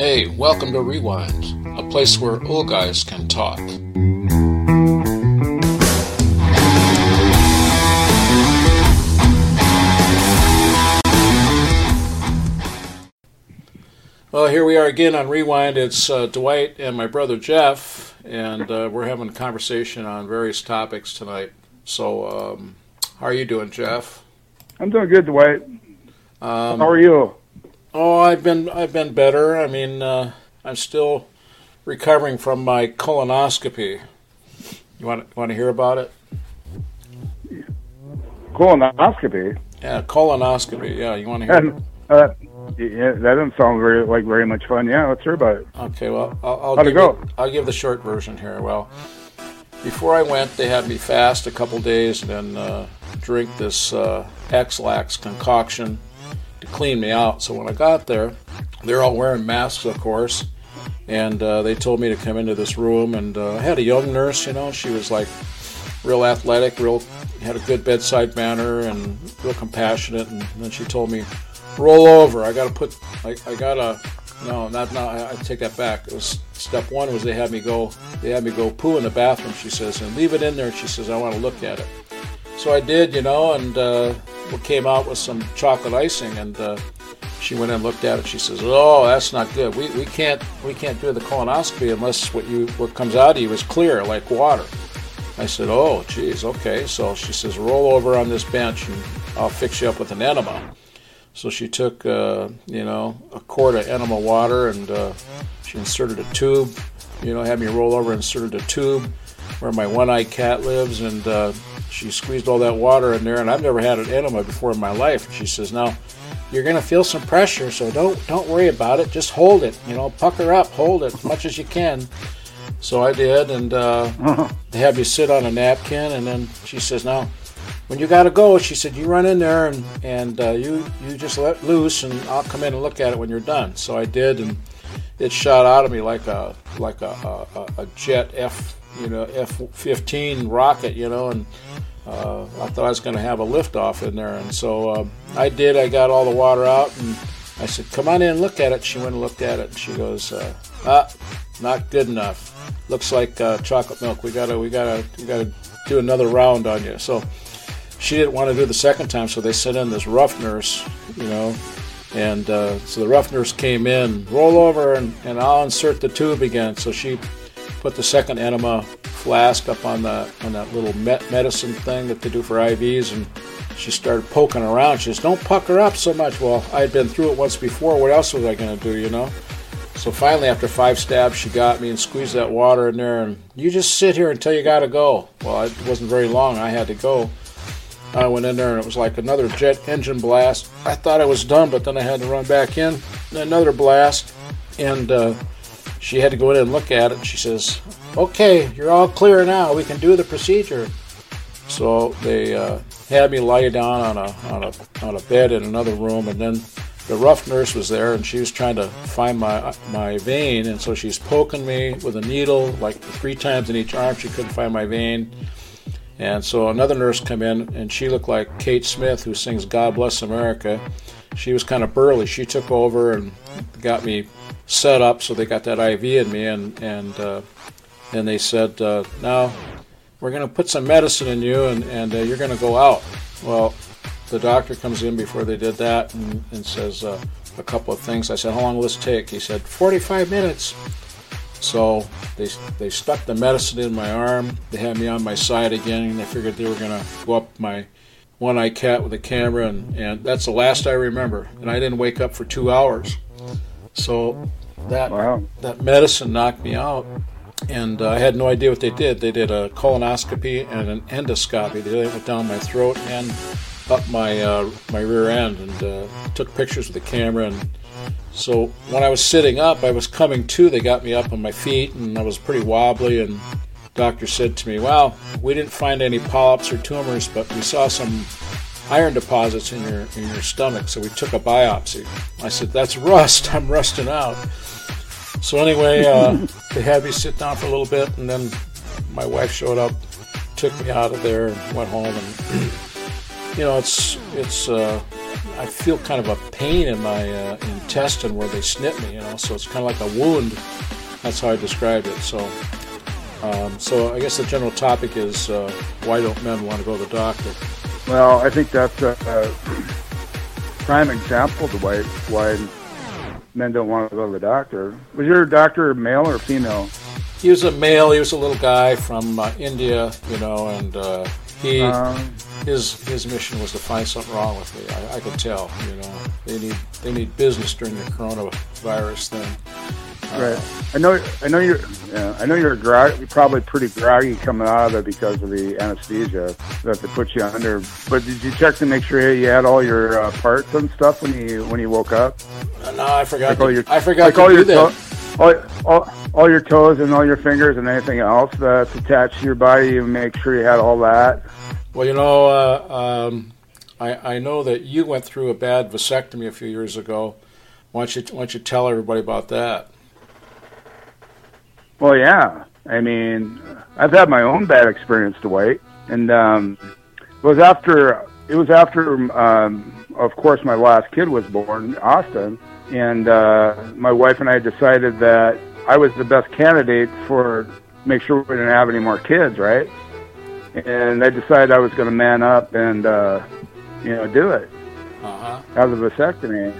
Hey, welcome to Rewind, a place where old guys can talk. Well, here we are again on Rewind. It's uh, Dwight and my brother Jeff, and uh, we're having a conversation on various topics tonight. So, um, how are you doing, Jeff? I'm doing good, Dwight. Um, How are you? Oh, I've been I've been better. I mean, uh, I'm still recovering from my colonoscopy. You want want to hear about it? Colonoscopy. Yeah, colonoscopy. Yeah, you want to hear? And, uh, yeah, that doesn't sound very like very much fun. Yeah, let's hear about it. Okay, well, I'll, I'll How'd it give go? you- I'll give the short version here. Well, before I went, they had me fast a couple days and then uh, drink this uh, Ex-Lax concoction to clean me out. So when I got there, they're all wearing masks, of course, and uh, they told me to come into this room. And uh, I had a young nurse, you know, she was like real athletic, real had a good bedside manner, and real compassionate. And then she told me, "Roll over. I got to put. I, I gotta." No, not not. I, I take that back. It was step one was they had me go. They had me go poo in the bathroom. She says, and leave it in there. And she says, I want to look at it. So I did, you know, and uh, came out with some chocolate icing, and uh, she went and looked at it. She says, "Oh, that's not good. We, we can't we can't do the colonoscopy unless what you what comes out of you is clear like water." I said, "Oh, geez, okay." So she says, "Roll over on this bench, and I'll fix you up with an enema." So she took, uh, you know, a quart of enema water, and uh, she inserted a tube. You know, had me roll over, inserted a tube where my one-eyed cat lives, and uh, she squeezed all that water in there. And I've never had an enema before in my life. And she says, "Now, you're going to feel some pressure, so don't don't worry about it. Just hold it. You know, pucker up, hold it as much as you can." So I did, and uh, they had me sit on a napkin, and then she says, "Now, when you got to go," she said, "you run in there and and uh, you you just let loose, and I'll come in and look at it when you're done." So I did, and it shot out of me like a like a a, a jet F you know F-15 rocket, you know, and uh, I thought I was going to have a liftoff in there, and so um, I did. I got all the water out, and I said, "Come on in, look at it." She went and looked at it, and she goes, uh, "Ah, not good enough. Looks like uh, chocolate milk. We gotta, we gotta, we gotta do another round on you." So she didn't want to do the second time, so they sent in this rough nurse, you know, and uh, so the rough nurse came in, roll over, and, and I'll insert the tube again. So she put the second enema flask up on the on that little medicine thing that they do for IVs, and she started poking around. She says, "Don't pucker up so much." Well, I had been through it once before. What else was I going to do, you know? So finally, after five stabs, she got me and squeezed that water in there, and you just sit here until you got to go. Well, it wasn't very long. I had to go. I went in there and it was like another jet engine blast. I thought I was done, but then I had to run back in. Another blast, and uh, she had to go in and look at it. She says, "Okay, you're all clear now. We can do the procedure." So they uh, had me lie down on a on a on a bed in another room, and then the rough nurse was there, and she was trying to find my my vein, and so she's poking me with a needle like three times in each arm. She couldn't find my vein. And so another nurse come in, and she looked like Kate Smith, who sings "God Bless America." She was kind of burly. She took over and got me set up, so they got that IV in me, and and uh, and they said, uh, "Now we're going to put some medicine in you, and and uh, you're going to go out." Well, the doctor comes in before they did that and, and says uh, a couple of things. I said, "How long will this take?" He said, "45 minutes." So they they stuck the medicine in my arm. They had me on my side again, and they figured they were going to go up my one-eyed cat with a camera, and, and that's the last I remember. And I didn't wake up for two hours. So that Wow. that medicine knocked me out, and uh, I had no idea what they did. They did a colonoscopy and an endoscopy. They went down my throat and up my uh, my rear end, and uh, took pictures with the camera. And so when I was sitting up, I was coming to. They got me up on my feet, and I was pretty wobbly. And doctor said to me, "Well, we didn't find any polyps or tumors, but we saw some." Iron deposits in your in your stomach, so we took a biopsy. I said, "That's rust. I'm rusting out." So anyway, uh, they had me sit down for a little bit, and then my wife showed up, took me out of there, and went home. And you know, it's it's. Uh, I feel kind of a pain in my uh, intestine where they snip me, you know. So it's kind of like a wound. That's how I described it. So, um, so I guess the general topic is uh, why don't men want to go to the doctor? Well, I think that's a, a prime example of why why men don't want to go to the doctor. Was your doctor male or female? He was a male. He was a little guy from uh, India, you know, and uh, he Um, his his mission was to find something wrong with me. I, I could tell, you know, they need they need business during the coronavirus thing. Right. I know. I know you're. Yeah, I know you're, grog, you're probably pretty groggy coming out of it because of the anesthesia that they put you under. But did you check to make sure you had all your uh, parts and stuff when you when you woke up? Uh, no, I forgot. Like To, your- I forgot like to all do your that. to- all, all, all your toes and all your fingers and anything else that's attached to your body. You make sure you had all that. Well, you know, uh, um, I, I know that you went through a bad vasectomy a few years ago. Why don't you, why don't you tell everybody about that? Well, yeah. I mean, I've had my own bad experience, Dwight, and um, it was after it was after, um, of course, my last kid was born, Austin, and uh, my wife and I decided that I was the best candidate for make sure we didn't have any more kids, right? And I decided I was going to man up and uh, you know do it Uh huh. have the vasectomy.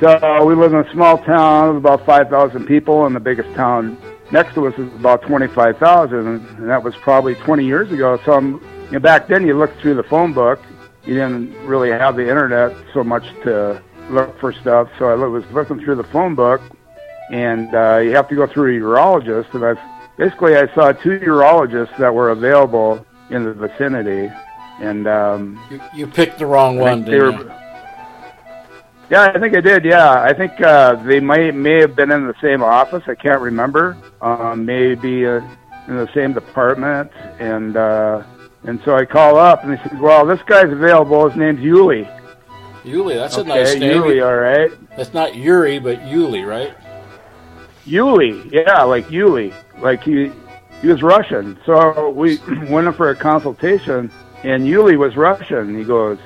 So we live in a small town of about 5,000 people, and the biggest town next to us is about 25,000, and that was probably 20 years ago. So I'm, you know, back then you looked through the phone book. You didn't really have the internet so much to look for stuff. So I was looking through the phone book, and uh, you have to go through a urologist. And I basically I saw two urologists that were available in the vicinity, and um, You, you picked the wrong one, they didn't were- you? Yeah, I think I did. Yeah, I think uh, they may may have been in the same office. I can't remember. Um, maybe uh, in the same department, and uh, and so I call up and they says, "Well, this guy's available. His name's Yuli." Yuli, that's okay, a nice name. Yuli, all right. That's not Yuri, but Yuli, right? Yuli, yeah, like Yuli, like he he was Russian. So we went in for a consultation, and Yuli was Russian. He goes,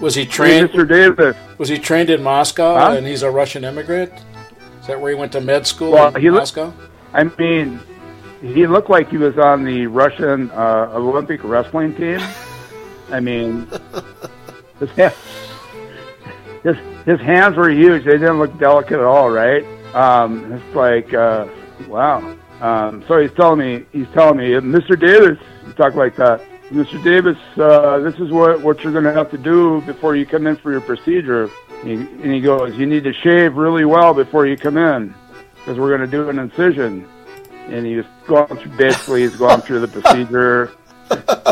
Was he "Hey, trained? Mr. Davis." Was he trained in Moscow, Huh? and he's a Russian immigrant? Is that where he went to med school Well, in he Moscow? I mean, he looked like he was on the Russian uh, Olympic wrestling team. I mean, his, his his hands were huge. They didn't look delicate at all, right? Um, it's like, uh, wow. Um, so he's telling me, he's telling me, Mr. Davis, he talked like that. Mr. Davis, uh, this is what what you're going to have to do before you come in for your procedure. And he, and he goes, you need to shave really well before you come in because we're going to do an incision. And he was going through, basically, he's going through the procedure.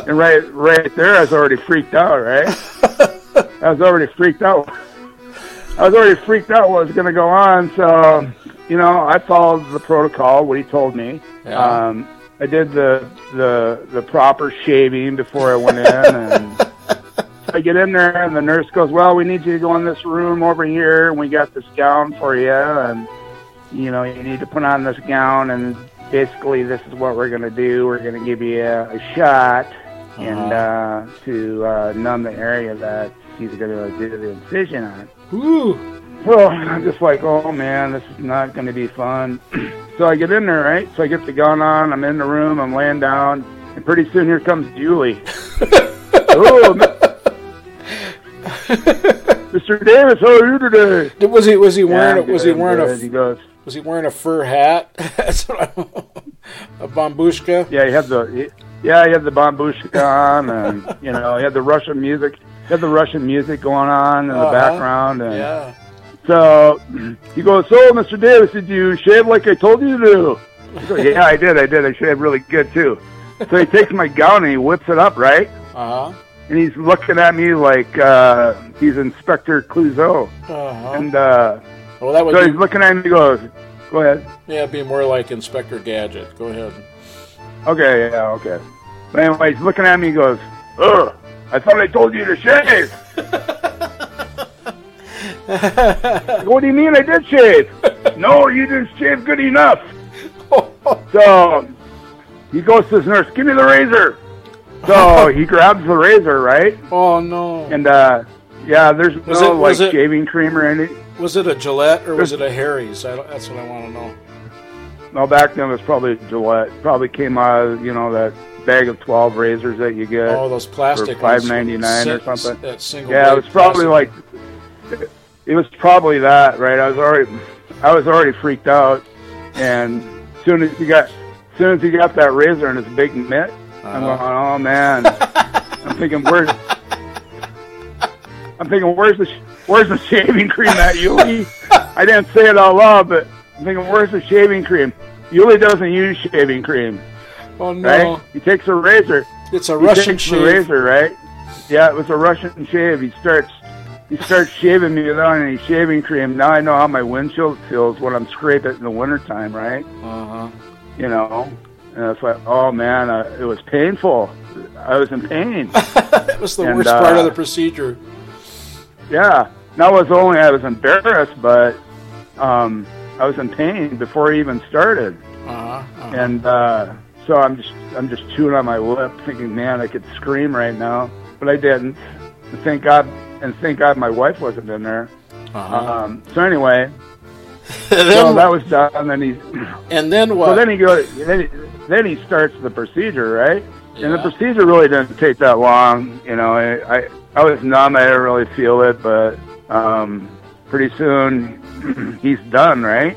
And right, right there, I was already freaked out, right? I was already freaked out. I was already freaked out what was going to go on. So, you know, I followed the protocol, what he told me. Yeah. Um, I did the, the, the proper shaving before I went in and I get in there and the nurse goes, "Well, we need you to go in this room over here, and we got this gown for you, and you know you need to put on this gown, and basically this is what we're going to do. We're going to give you a, a shot, and uh, to uh, numb the area that he's going to do the incision on." Woo! Well, I'm just like, oh man, this is not going to be fun. so I get in there, right? So I get the gun on. I'm in the room. I'm laying down, and pretty soon here comes Julie. oh, Mr. Davis, how are you today? Was he was he wearing Yeah, was he wearing good. He a goes, was he wearing a fur hat? That's what I, a bambushka. yeah, he had the, he, yeah, he had the bambushka on, and you know, he had the Russian music, he had the Russian music going on in the Uh-huh. background, and Yeah. So he goes, So, Mr. Davis, did you shave like I told you to do? I go, yeah, I did. I did. I shaved really good, too. So he takes my gown and he whips it up, right? Uh huh. And he's looking at me like uh, he's Inspector Clouseau. Uh huh. And uh, Well, that would so be, he's looking at me and he goes, Go ahead. yeah, it'd be more like Inspector Gadget. Go ahead. Okay, yeah, okay. But anyway, he's looking at me and goes, Ugh, I thought I told you to shave. What do you mean I did shave? no, you didn't shave good enough. So he goes to his nurse, give me the razor. So he grabs the razor, right? oh no. And uh, Yeah, there's Was no it- like it- shaving cream or any. Was it a Gillette or was it a Harry's? I that's what I want to know. No, back then it was probably Gillette. Probably came out of you know that bag of twelve razors that you get. Oh, those plastic for ones. $5.99 or something. That single yeah, it was probably plastic. like it was probably that, right? I was already I was already freaked out, and as soon as he got as soon as you got that razor and his big mitt, I'm Uh-huh. going, oh man. I'm thinking where's I'm thinking where's the where's the shaving cream at Yuli? I didn't say it out loud, but I'm thinking where's the shaving cream? Yuli doesn't use shaving cream, Oh no, right? He takes a razor. it's a He Russian shave. razor, right? Yeah, it was a Russian shave. He starts he starts shaving me without any shaving cream. Now I know how my windshield feels when I'm scraping it in the wintertime, right? Uh huh. You know, and it's like, oh man, uh, it was painful. I was in pain. That was the And, worst part uh, of the procedure. yeah, that was only I was embarrassed, but um, I was in pain before I even started. Uh huh. Uh-huh. and uh, so I'm just I'm just chewing on my lip, thinking, man, I could scream right now, but I didn't. Thank God, and thank God my wife wasn't in there. uh-huh. Um, so anyway, and, so that was done. And then he, and then what? so then he goes, then he, then he starts the procedure, right? And the procedure really didn't take that long. You know, I I, I was numb. I didn't really feel it, but um, pretty soon he's done, right?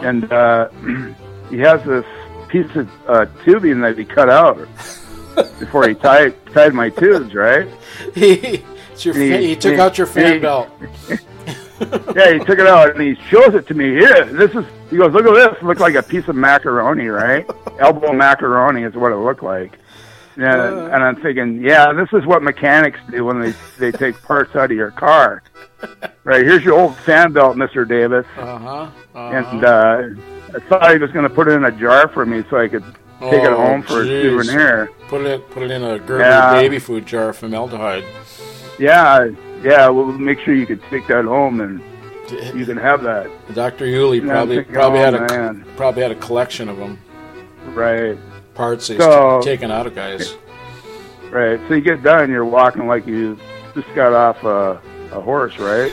yeah. and uh, he has this piece of uh, tubing that he cut out before he tied tied my tubes, right? he, it's your, He- he took he- out your fan he- belt. Yeah, he took it out and he shows it to me. Here, this is. He goes, look at this. It looked like a piece of macaroni, right? Elbow macaroni is what it looked like. Yeah, Uh. and I'm thinking, yeah, this is what mechanics do when they they take parts out of your car. Right here's your old fan belt, Mister Davis. Uh huh. Uh-huh. and uh, I thought he was going to put it in a jar for me so I could take it Oh, home for jeez. a souvenir. Put it put it in a Gerber Yeah. baby food jar of formaldehyde. Yeah, yeah. We'll make sure you can take that home and you can have that. Dr. Yuli probably probably had a man. probably had a collection of them Right, parts he's So- taken out of guys. right. So you get done, you're walking like you just got off a, a horse, right?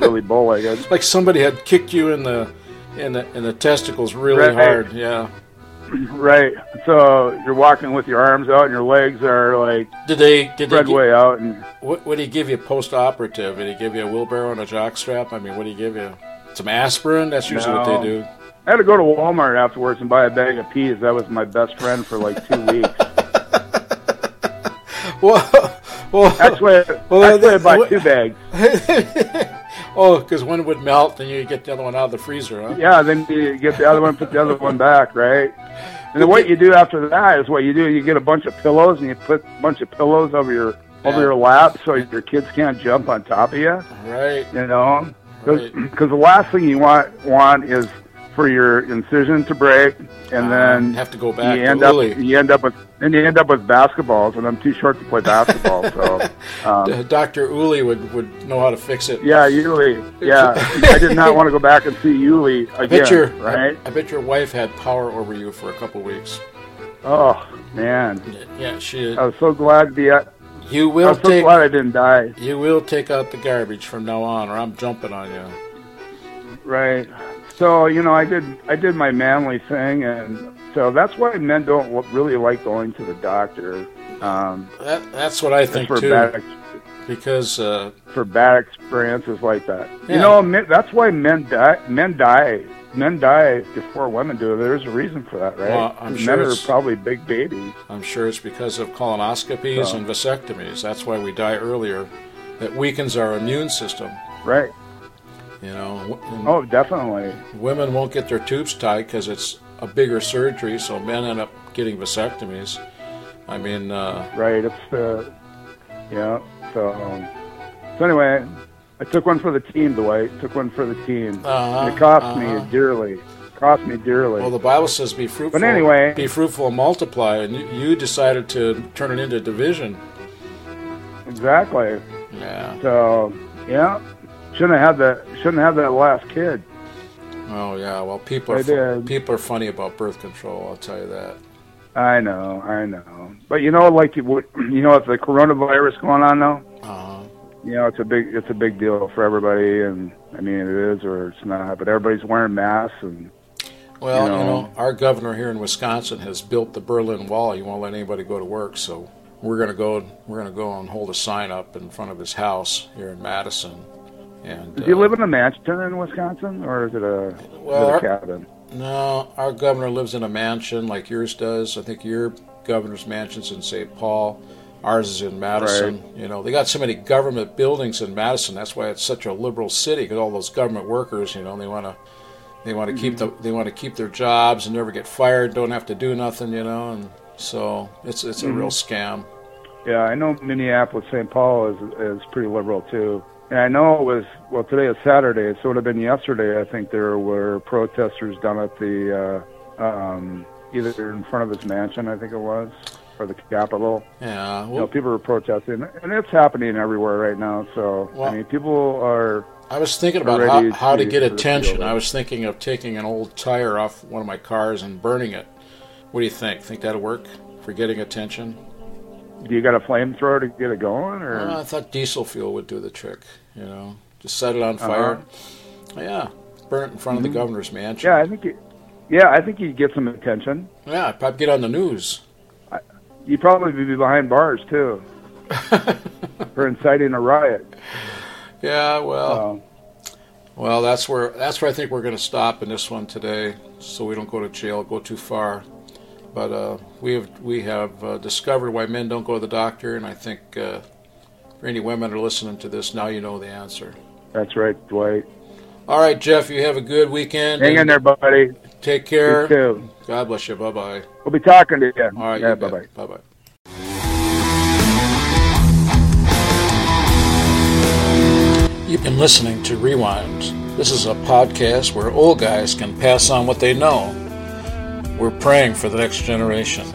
Really bow-legged. Like somebody had kicked you in the in the in the testicles really Right. hard. Yeah. Right. So you're walking with your arms out and your legs are like Did they did they spread gi- way out, and what what did he give you post operative? Did he give you a wheelbarrow and a jock strap? I mean, what did he give you? Some aspirin? That's usually what they do. I had to go to Walmart afterwards and buy a bag of peas. That was my best friend for like two weeks. Well, well, Actually, Well, actually I bought two bags. oh, because one would melt, and you get the other one out of the freezer, huh? Yeah, then you get the other one, put the other one back, right? And then what you do after that is what you do. You get a bunch of pillows and you put a bunch of pillows over your over your lap so your kids can't jump on top of you. Right. You know, because Right. the last thing you want want is for your incision to break, and Uh, then have to go back you end up you end up with and you end up with basketballs, and I'm too short to play basketball. so, um, Dr. Yuli would, would know how to fix it. yeah, Yuli. Yeah, I did not want to go back and see Yuli I bet again. your right? I, I bet your wife had power over you for a couple weeks. Oh man, Yeah, she. I was so glad to be at. You will I'm so take glad I didn't die. you will take out the garbage from now on, or I'm jumping on you. Right. So you know, I did I did my manly thing, and so that's why men don't really like going to the doctor. Um, That that's what I think for too, bad because uh, for bad experiences like that. Yeah. You know, men, that's why men die. Men die. Men die before women do. There's a reason for that, right? Well, I'm sure men are probably big babies. I'm sure it's because of colonoscopies So- and vasectomies. That's why we die earlier. It weakens our immune system. Right. You know, Oh, definitely. women won't get their tubes tied because it's a bigger surgery, so men end up getting vasectomies. I mean, uh, Right. It's uh, yeah. So, um, so anyway, I took one for the team, Dwight. Took one for the team. Uh-huh, and it cost uh-huh. me dearly. Cost me dearly. well, the Bible says, "Be fruitful." But anyway- be fruitful and multiply, and you, you decided to turn it into division. exactly. Yeah. So yeah, shouldn't have had that. Shouldn't have that last kid. Oh yeah. Well, people are fu- people are funny about birth control. I'll tell you that. I know. I know. But you know, like you you know, with the coronavirus going on now, Uh, you know, it's a big it's a big deal for everybody, and I mean it is or it's not, but everybody's wearing masks and. Well, you know, you know our governor here in Wisconsin has built the Berlin Wall. He won't let anybody go to work, so we're to go. We're going to go and hold a sign up in front of his house here in Madison. And does he uh, live in a mansion in Wisconsin, or is it a, well, is it a cabin? no, our governor lives in a mansion like yours does. I think your governor's mansion's in St. Paul. Ours is in Madison. Right. You know, they got so many government buildings in Madison. That's why it's such a liberal city because all those government workers, you know, they want to they want to mm-hmm. keep the they want to keep their jobs and never get fired. Don't have to do nothing, you know. And so it's it's a mm-hmm. real scam. Yeah, I know Minneapolis, St. Paul is is pretty liberal too. And I know it was well today is Saturday, so it would have been yesterday. I think there were protesters down at the uh, um, either in front of his mansion, I think it was, or the Capitol. Yeah. Well, you know, people were protesting, and it's happening everywhere right now. So well, I mean, people are. I was thinking about how, how to, to get attention. I was thinking of taking an old tire off one of my cars and burning it. What do you think? Think that'll work for getting attention? Do you got a flamethrower to get it going, or? Well, I thought diesel fuel would do the trick. You know, just set it on uh-huh. fire. Uh-huh. Yeah, burn it in front mm-hmm. of the mm-hmm. governor's mansion. Yeah, I think. It, yeah, I think you'd get some attention. Yeah, probably get on the news. You'd probably be behind bars too for inciting a riot. Yeah, well, well, that's where that's where I think we're going to stop in this one today, so we don't go to jail, go too far. But uh, we have we have uh, discovered why men don't go to the doctor, and I think uh, for any women are listening to this, now you know the answer. That's right, Dwight. All right, Jeff. You have a good weekend. Hang in there, buddy. Take care. You too. God bless you. Bye bye. We'll be talking to you. All right. Yeah, bye bye. Bye bye. You've been listening to Rewind. This is a podcast where old guys can pass on what they know. We're praying for the next generation.